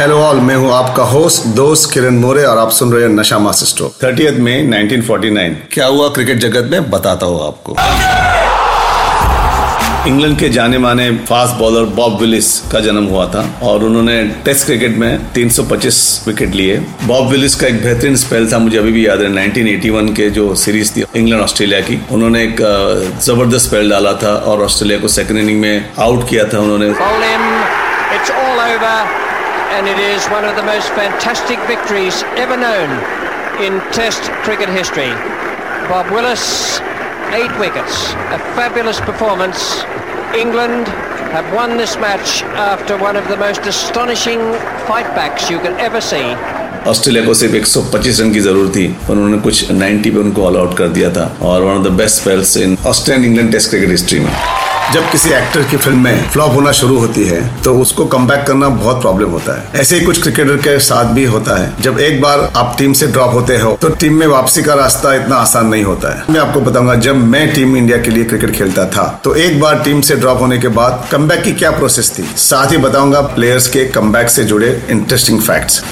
Hello all मैं हूँ आपका होस्ट दोस्त किरण मोरे और आप सुन रहे हैं नशा मास्टर स्ट्रोक थर्टी मई 1949 क्या हुआ क्रिकेट जगत में? बताता हूँ आपको। इंग्लैंड के जाने माने फास्ट बॉलर बॉब विलिस का जन्म हुआ था और उन्होंने टेस्ट क्रिकेट में 325 विकेट लिए। बॉब विलिस का एक बेहतरीन स्पेल था, मुझे अभी भी याद है 1981 के जो सीरीज़ थी इंग्लैंड ऑस्ट्रेलिया की। उन्होंने एक ज़बरदस्त स्पेल डाला था और ऑस्ट्रेलिया को सेकंड इनिंग में आउट किया था उन्होंने। Bowl in. It's all over. And it is one of the most fantastic victories ever known in Test cricket history. Bob Willis, eight wickets. A fabulous performance. England have won this match after one of the most astonishing fightbacks you can ever see. Australia को सिर्फ 125 run की जरूरत थी पर उन्होंने कुछ 90 पे उनको ऑल आउट कर दिया था और one of the best spells in Australian England test cricket history में जब किसी एक्टर की फ़िल्म में फ्लॉप होना शुरू होती है तो उसको कम करना बहुत प्रॉब्लम होता है। ऐसे ही कुछ क्रिकेटर के साथ भी होता है। जब एक बार आप टीम से ड्रॉप होते हो तो टीम में वापसी का रास्ता इतना आसान नहीं होता है। मैं आपको बताऊँगा, जब मैं टीम इंडिया के लिए क्रिकेट खेलता था तो एक बार टीम से ड्रॉप होने के बाद कम की क्या प्रोसेस थी? साथ ही बताऊँगा प्लेयर्स के कम से जुड़े इंटरेस्टिंग फैक्ट्स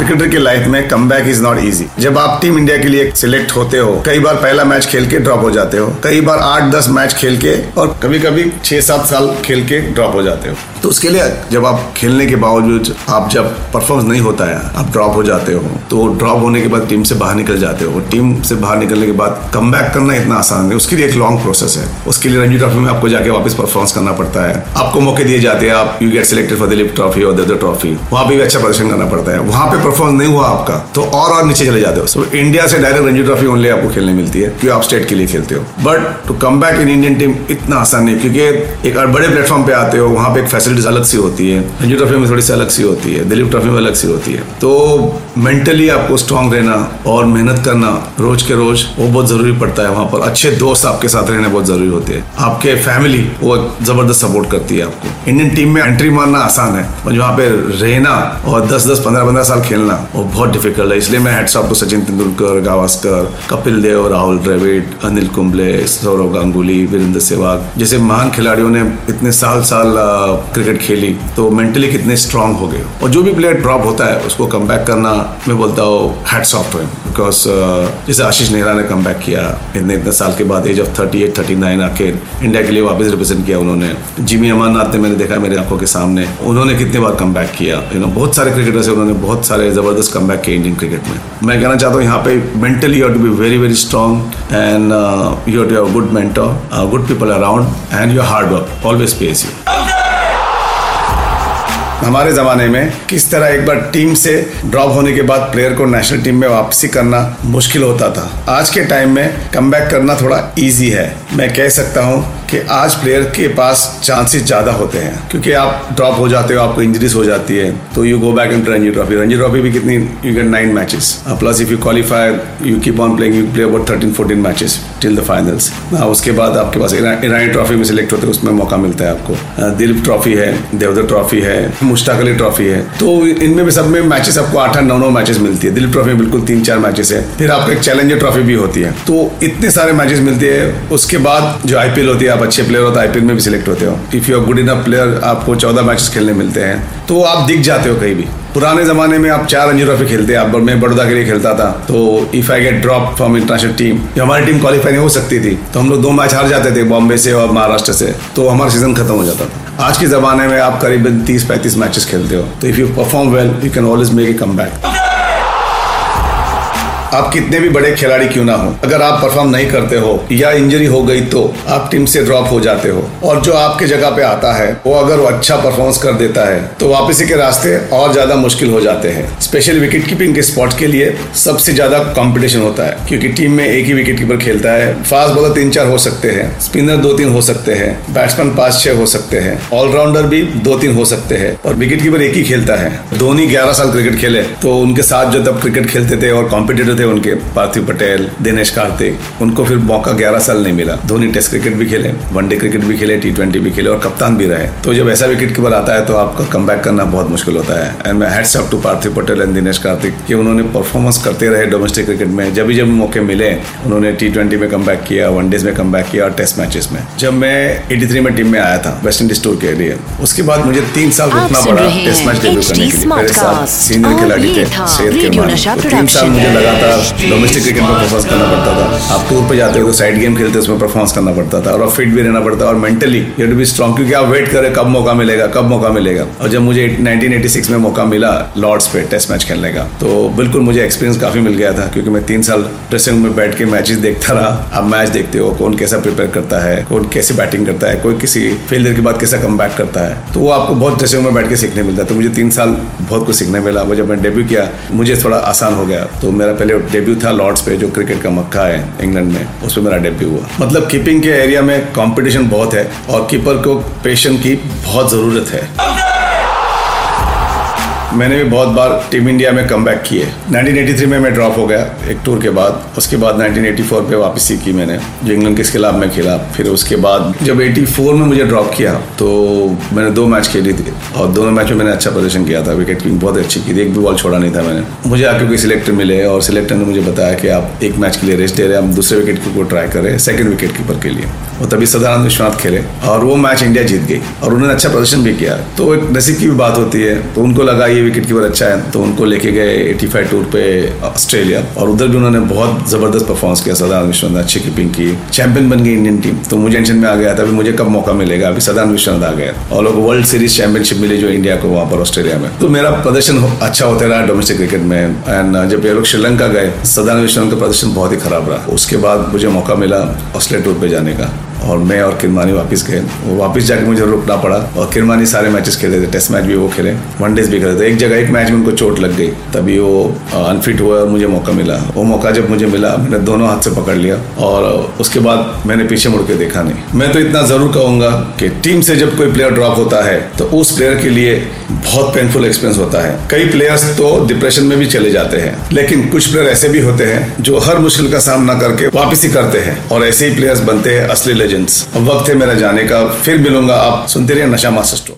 क्रिकेटर के लाइफ में come back is not easy. जब आप टीम इंडिया के लिए सिलेक्ट होते हो, कई बार पहला मैच खेल के ड्रॉप हो जाते हो, कई बार आठ दस मैच खेल के और कभी कभी छह सात साल खेल के ड्रॉप हो जाते हो। तो उसके लिए जब आप खेलने के बावजूद आप जब परफॉर्मेंस नहीं होता है, आप ड्रॉप हो जाते हो तो ड्रॉप होने के बाद टीम से बाहर निकल जाते हो। टीम से बाहर निकलने के बाद कम करना इतना आसान नहीं, उसके लिए एक लॉन्ग प्रोसेस है। उसके लिए रणजी ट्रॉफी में आपको जाके वापस परफॉर्मेंस करना पड़ता है। आपको मौके दिए जाते हैं, आप you get selected for Dilip trophy और द ट्रॉफी वहाँ पे भी अच्छा प्रदर्शन करना पड़ता है। वहाँ पे परफॉर्मेंस नहीं हुआ आपका तो और और नीचे चले जाते हो। सो इंडिया से डायरेक्ट रणजी ट्रॉफी ओनली आपको खेलने मिलती है क्योंकि आप स्टेट के लिए खेलते हो। But to come back in Indian team इतना आसान नहीं, क्योंकि एक बड़े प्लेटफॉर्म पे आते हो, वहाँ पे एक फैसिलिटीज़ अलग सी होती है। रणजी ट्रॉफी में थोड़ी सी अलग सी होती है दिलीप ट्रॉफी में अलग सी होती है। तो मेंटली आपको स्ट्रांग रहना और मेहनत करना रोज के रोज, वो बहुत ज़रूरी पड़ता है वहाँ पर। अच्छे दोस्त आपके साथ रहने बहुत ज़रूरी होते हैं। आपके फैमिली वो ज़बरदस्त सपोर्ट करती है आपको। इंडियन टीम में एंट्री मारना आसान है, पर पे रहना और 10 10 15 15 साल खेलना वो बहुत डिफ़िकल्ट है, इसलिए मैं हेड्स टू सचिन तेंदुलकर, गावस्कर, कपिल देव, राहुल द्रविड, अनिल कुंबले, सौरव गांगुली, वीरेंद्र सहवाग, जैसे महान खिलाड़ियों ने इतने साल साल क्रिकेट खेली तो मेंटली कितने स्ट्रांग हो गए। और जो भी प्लेयर ड्रॉप होता है, उसको कम करना, मैं बोलता हूँ हेड्स बिकॉज़ जैसे आशीष नेहरा ने कम किया, इतने इतने साल के बाद age of thirty eight thirty nine आके इंडिया के लिए वापस रिप्रेजेंट किया उन्होंने। जिमी अमरनाथ ने मैंने देखा मेरी आँखों के सामने। उन्होंने कितने बार कम बैक किया। यू नो बहुत सारे क्रिकेटर्स है, उन्होंने बहुत सारे ज़बरदस्त कम बैक किए इंडियन क्रिकेट में। मैं कहना चाहता हूँ, यहाँ पे mentally you to be very very strong and you to have good mentor good people around and your hard work always pays you हमारे ज़माने में किस तरह एक बार टीम से ड्रॉप होने के बाद प्लेयर को नेशनल टीम में वापसी करना मुश्किल होता था। आज के टाइम में कम करना थोड़ा इजी है। मैं कह सकता हूँ कि आज प्लेयर के पास चांसेस ज़्यादा होते हैं, क्योंकि आप ड्रॉप हो जाते हो, आपको इंजरीज हो जाती है तो you go back in Ranji trophy Ranji trophy भी कितनी you get nine matches plus if you qualify you keep on playing you play about thirteen fourteen matches till the finals उसके बाद आपके पास ईरानी ट्रॉफी में सिलेक्ट होते हैं, उसमें मौका मिलता है आपको. दिलीप ट्रॉफी है देवदर ट्रॉफी है मुश्ताक अली ट्रॉफी है. तो इनमें भी सब में मैचेस आपको आठ आठ, नौ नौ मैचेस मिलती है. दिलीप ट्रॉफी में बिल्कुल तीन चार मैचेस है. फिर आपको एक चैलेंजर ट्रॉफी भी होती है. तो इतने सारे मैचेस मिलते हैं, उसके बाद जो आईपीएल होती है आप अच्छे प्लेयर हो तो आईपीएल में भी सिलेक्ट होते हो। If you are good enough player आपको चौदह मैचेस खेलने मिलते हैं। तो आप दिख जाते हो कहीं भी। पुराने जमाने में आप चार रणजी ट्रॉफी खेलते, आप मैं बड़ौदा के लिए खेलता था। तो if I get drop from international team जो हमारी टीम क्वालिफाई नहीं हो सकती थी तो हम लोग दो मैच हार जाते थे बॉम्बे से और महाराष्ट्र से। तो हमारा सीज़न खत्म हो जाता था। आज के जमाने में आप करीबन तीस पैंतीस मैचेस खेलते हो। तो if you perform well you can always make a come back आप कितने भी बड़े खिलाड़ी क्यों ना हो? अगर आप परफॉर्म नहीं करते हो या इंजरी हो गई तो आप टीम से ड्रॉप हो जाते हो। और जो आपके जगह पे आता है, वो अगर वो अच्छा परफॉर्मेंस कर देता है तो वापसी के रास्ते और ज़्यादा मुश्किल हो जाते हैं। स्पेशल विकेट कीपिंग के स्पॉट के लिए सबसे ज़्यादा कॉम्पिटिशन होता है, क्योंकि टीम में एक ही विकेट कीपर खेलता है। फास्ट बॉलर तीन चार हो सकते हैं स्पिनर दो तीन हो सकते हैं बैट्समैन पाँच छह हो सकते हैं ऑलराउंडर भी दो तीन हो सकते हैं, और विकेट कीपर एक ही खेलता है। धोनी ग्यारह साल क्रिकेट खेले तो उनके साथ जो तब क्रिकेट खेलते थे और कॉम्पिटेटर थे उनके पार्थिव पटेल दिनेश कार्तिक उनको फिर मौका ग्यारह साल नहीं मिला। धोनी टेस्ट क्रिकेट भी खेले वनडे क्रिकेट भी खेले टी ट्वेंटी भी खेले और कप्तान भी रहे। तो जब ऐसा विकेट कीपर आता है तो आपका कम करना बहुत मुश्किल होता है। एंड मैं hats off to Parthiv Patel and Dinesh Karthik कि उन्होंने परफॉर्मेंस करते रहे डोमेस्टिक क्रिकेट में। जब भी जब मौके मिले उन्होंने टी ट्वेंटी में कम किया वनडेज में कम किया और टेस्ट मैचेस में। जब मैं एटी में टीम में आया था वेस्ट इंडीज टूर के लिए उसके बाद मुझे तीन साल रुकना पड़ा टेस्ट मैच डेब्यू करने के लिए। मेरे साथ सीनियर खिलाड़ी थे शेर के तीन साल मुझे लगातार डोमेस्टिक क्रिकेट में परफॉर्मेंस करना पड़ता था। आप टूर पे जाते हो तो साइड गेम खेलते उसमें परफॉर्मेंस करना पड़ता था और फिट भी रहना पड़ता और mentally you to be strong क्योंकि आप वेट करें कब मौका मिलेगा, कब मौका मिलेगा। और जब मुझे 1986 में मौका मिला लॉर्ड्स पे टेस्ट मैच खेलने का तो बिल्कुल मुझे एक्सपीरियंस काफ़ी मिल गया था क्योंकि मैं तीन साल ड्रेसिंग में बैठ के मैचेस देखता रहा। अब मैच देखते हो, कौन कैसा प्रिपेयर करता है, कौन कैसे बैटिंग करता है, कोई किसी फेलियर के बाद कैसा कम करता है। तो वो आपको बहुत ड्रेसिंग में बैठ के सीखने मिलता है। तो मुझे तीन साल बहुत कुछ सीखने मिला। वो जब मैं डेब्यू किया, मुझे थोड़ा आसान हो गया। तो मेरा पहले डेब्यू था लॉर्ड्स पे जो क्रिकेट का मक्का है इंग्लैंड में उसमें मेरा डेब्यू हुआ। मतलब कीपिंग के एरिया में कंपटीशन बहुत है और कीपर को पेशेंट की बहुत ज़रूरत है। मैंने भी बहुत बार टीम इंडिया में कम बैक किए। 1983 में मैं ड्रॉप हो गया एक टूर के बाद। उसके बाद 1984 पे वापसी की मैंने। जो इंग्लैंड के खिलाफ में खेला। फिर उसके बाद जब 84 में मुझे ड्रॉप किया तो मैंने दो मैच खेली थी। और दोनों मैच में मैंने अच्छा प्रदर्शन किया था। विकेट कीपिंग बहुत अच्छी की थी। एक भी बॉल छोड़ा नहीं था मैंने। मुझे आके कोई सिलेक्टर मिले और सिलेक्टर ने मुझे बताया कि आप एक मैच के लिए रेस्ट दे रहे हैं। हम दूसरे विकेट कीपर को ट्राई करें सेकेंड विकेट कीपर के लिए। और तभी सदानंद विश्वनाथ खेले और वो मैच इंडिया जीत गई। और उन्होंने अच्छा प्रदर्शन भी किया। तो एक नसीब की भी बात होती है। तो उनको लगा ये विकेट कीपर अच्छा है तो उनको लेके गए 85 टूर पे ऑस्ट्रेलिया और उधर भी उन्होंने बहुत ज़बरदस्त परफॉर्मेंस किया सदानंद विश्वनाथ ने अच्छी कीपिंग की। चैंपियन बन गई इंडियन टीम तो मुझे टेंशन में आ गया था, अभी मुझे कब मौका मिलेगा? अभी सदानंद विश्वनाथ आ गया और लोग वर्ल्ड सीरीज़ चैंपियनशिप मिली जो इंडिया को वहाँ पर ऑस्ट्रेलिया में। तो मेरा प्रदर्शन अच्छा होता रहा डोमेस्टिक क्रिकेट में। एंड जब ये लोग श्रीलंका गए सदानंद विश्वनाथ का प्रदर्शन बहुत ही खराब रहा। उसके बाद मुझे मौका मिला ऑस्ट्रेलिया टूर पे जाने का। और मैं और किरमानी वापस गए। वो वापस जाके मुझे रुकना पड़ा और किरमानी सारे मैचेस खेले थे टेस्ट मैच भी वो खेले वनडेज भी खेले थे। एक जगह, एक मैच में उनको चोट लग गई। तभी वो अनफिट हुआ और मुझे मौका मिला। वो मौका जब मुझे मिला, मैंने दोनों हाथ से पकड़ लिया और उसके बाद मैंने पीछे मुड़ के देखा नहीं। मैं तो इतना ज़रूर कहूँगा कि टीम से जब कोई प्लेयर ड्रॉप होता है तो उस प्लेयर के लिए बहुत पेनफुल एक्सपीरियंस होता है। कई प्लेयर्स तो डिप्रेशन में भी चले जाते हैं, लेकिन कुछ प्लेयर ऐसे भी होते हैं जो हर मुश्किल का सामना करके वापिस करते हैं और ऐसे ही प्लेयर्स बनते हैं, असली लेजेंड्स अब वक्त है मेरा जाने का। फिर मिलूँगा। आप सुनते रहिए नशा मास्टर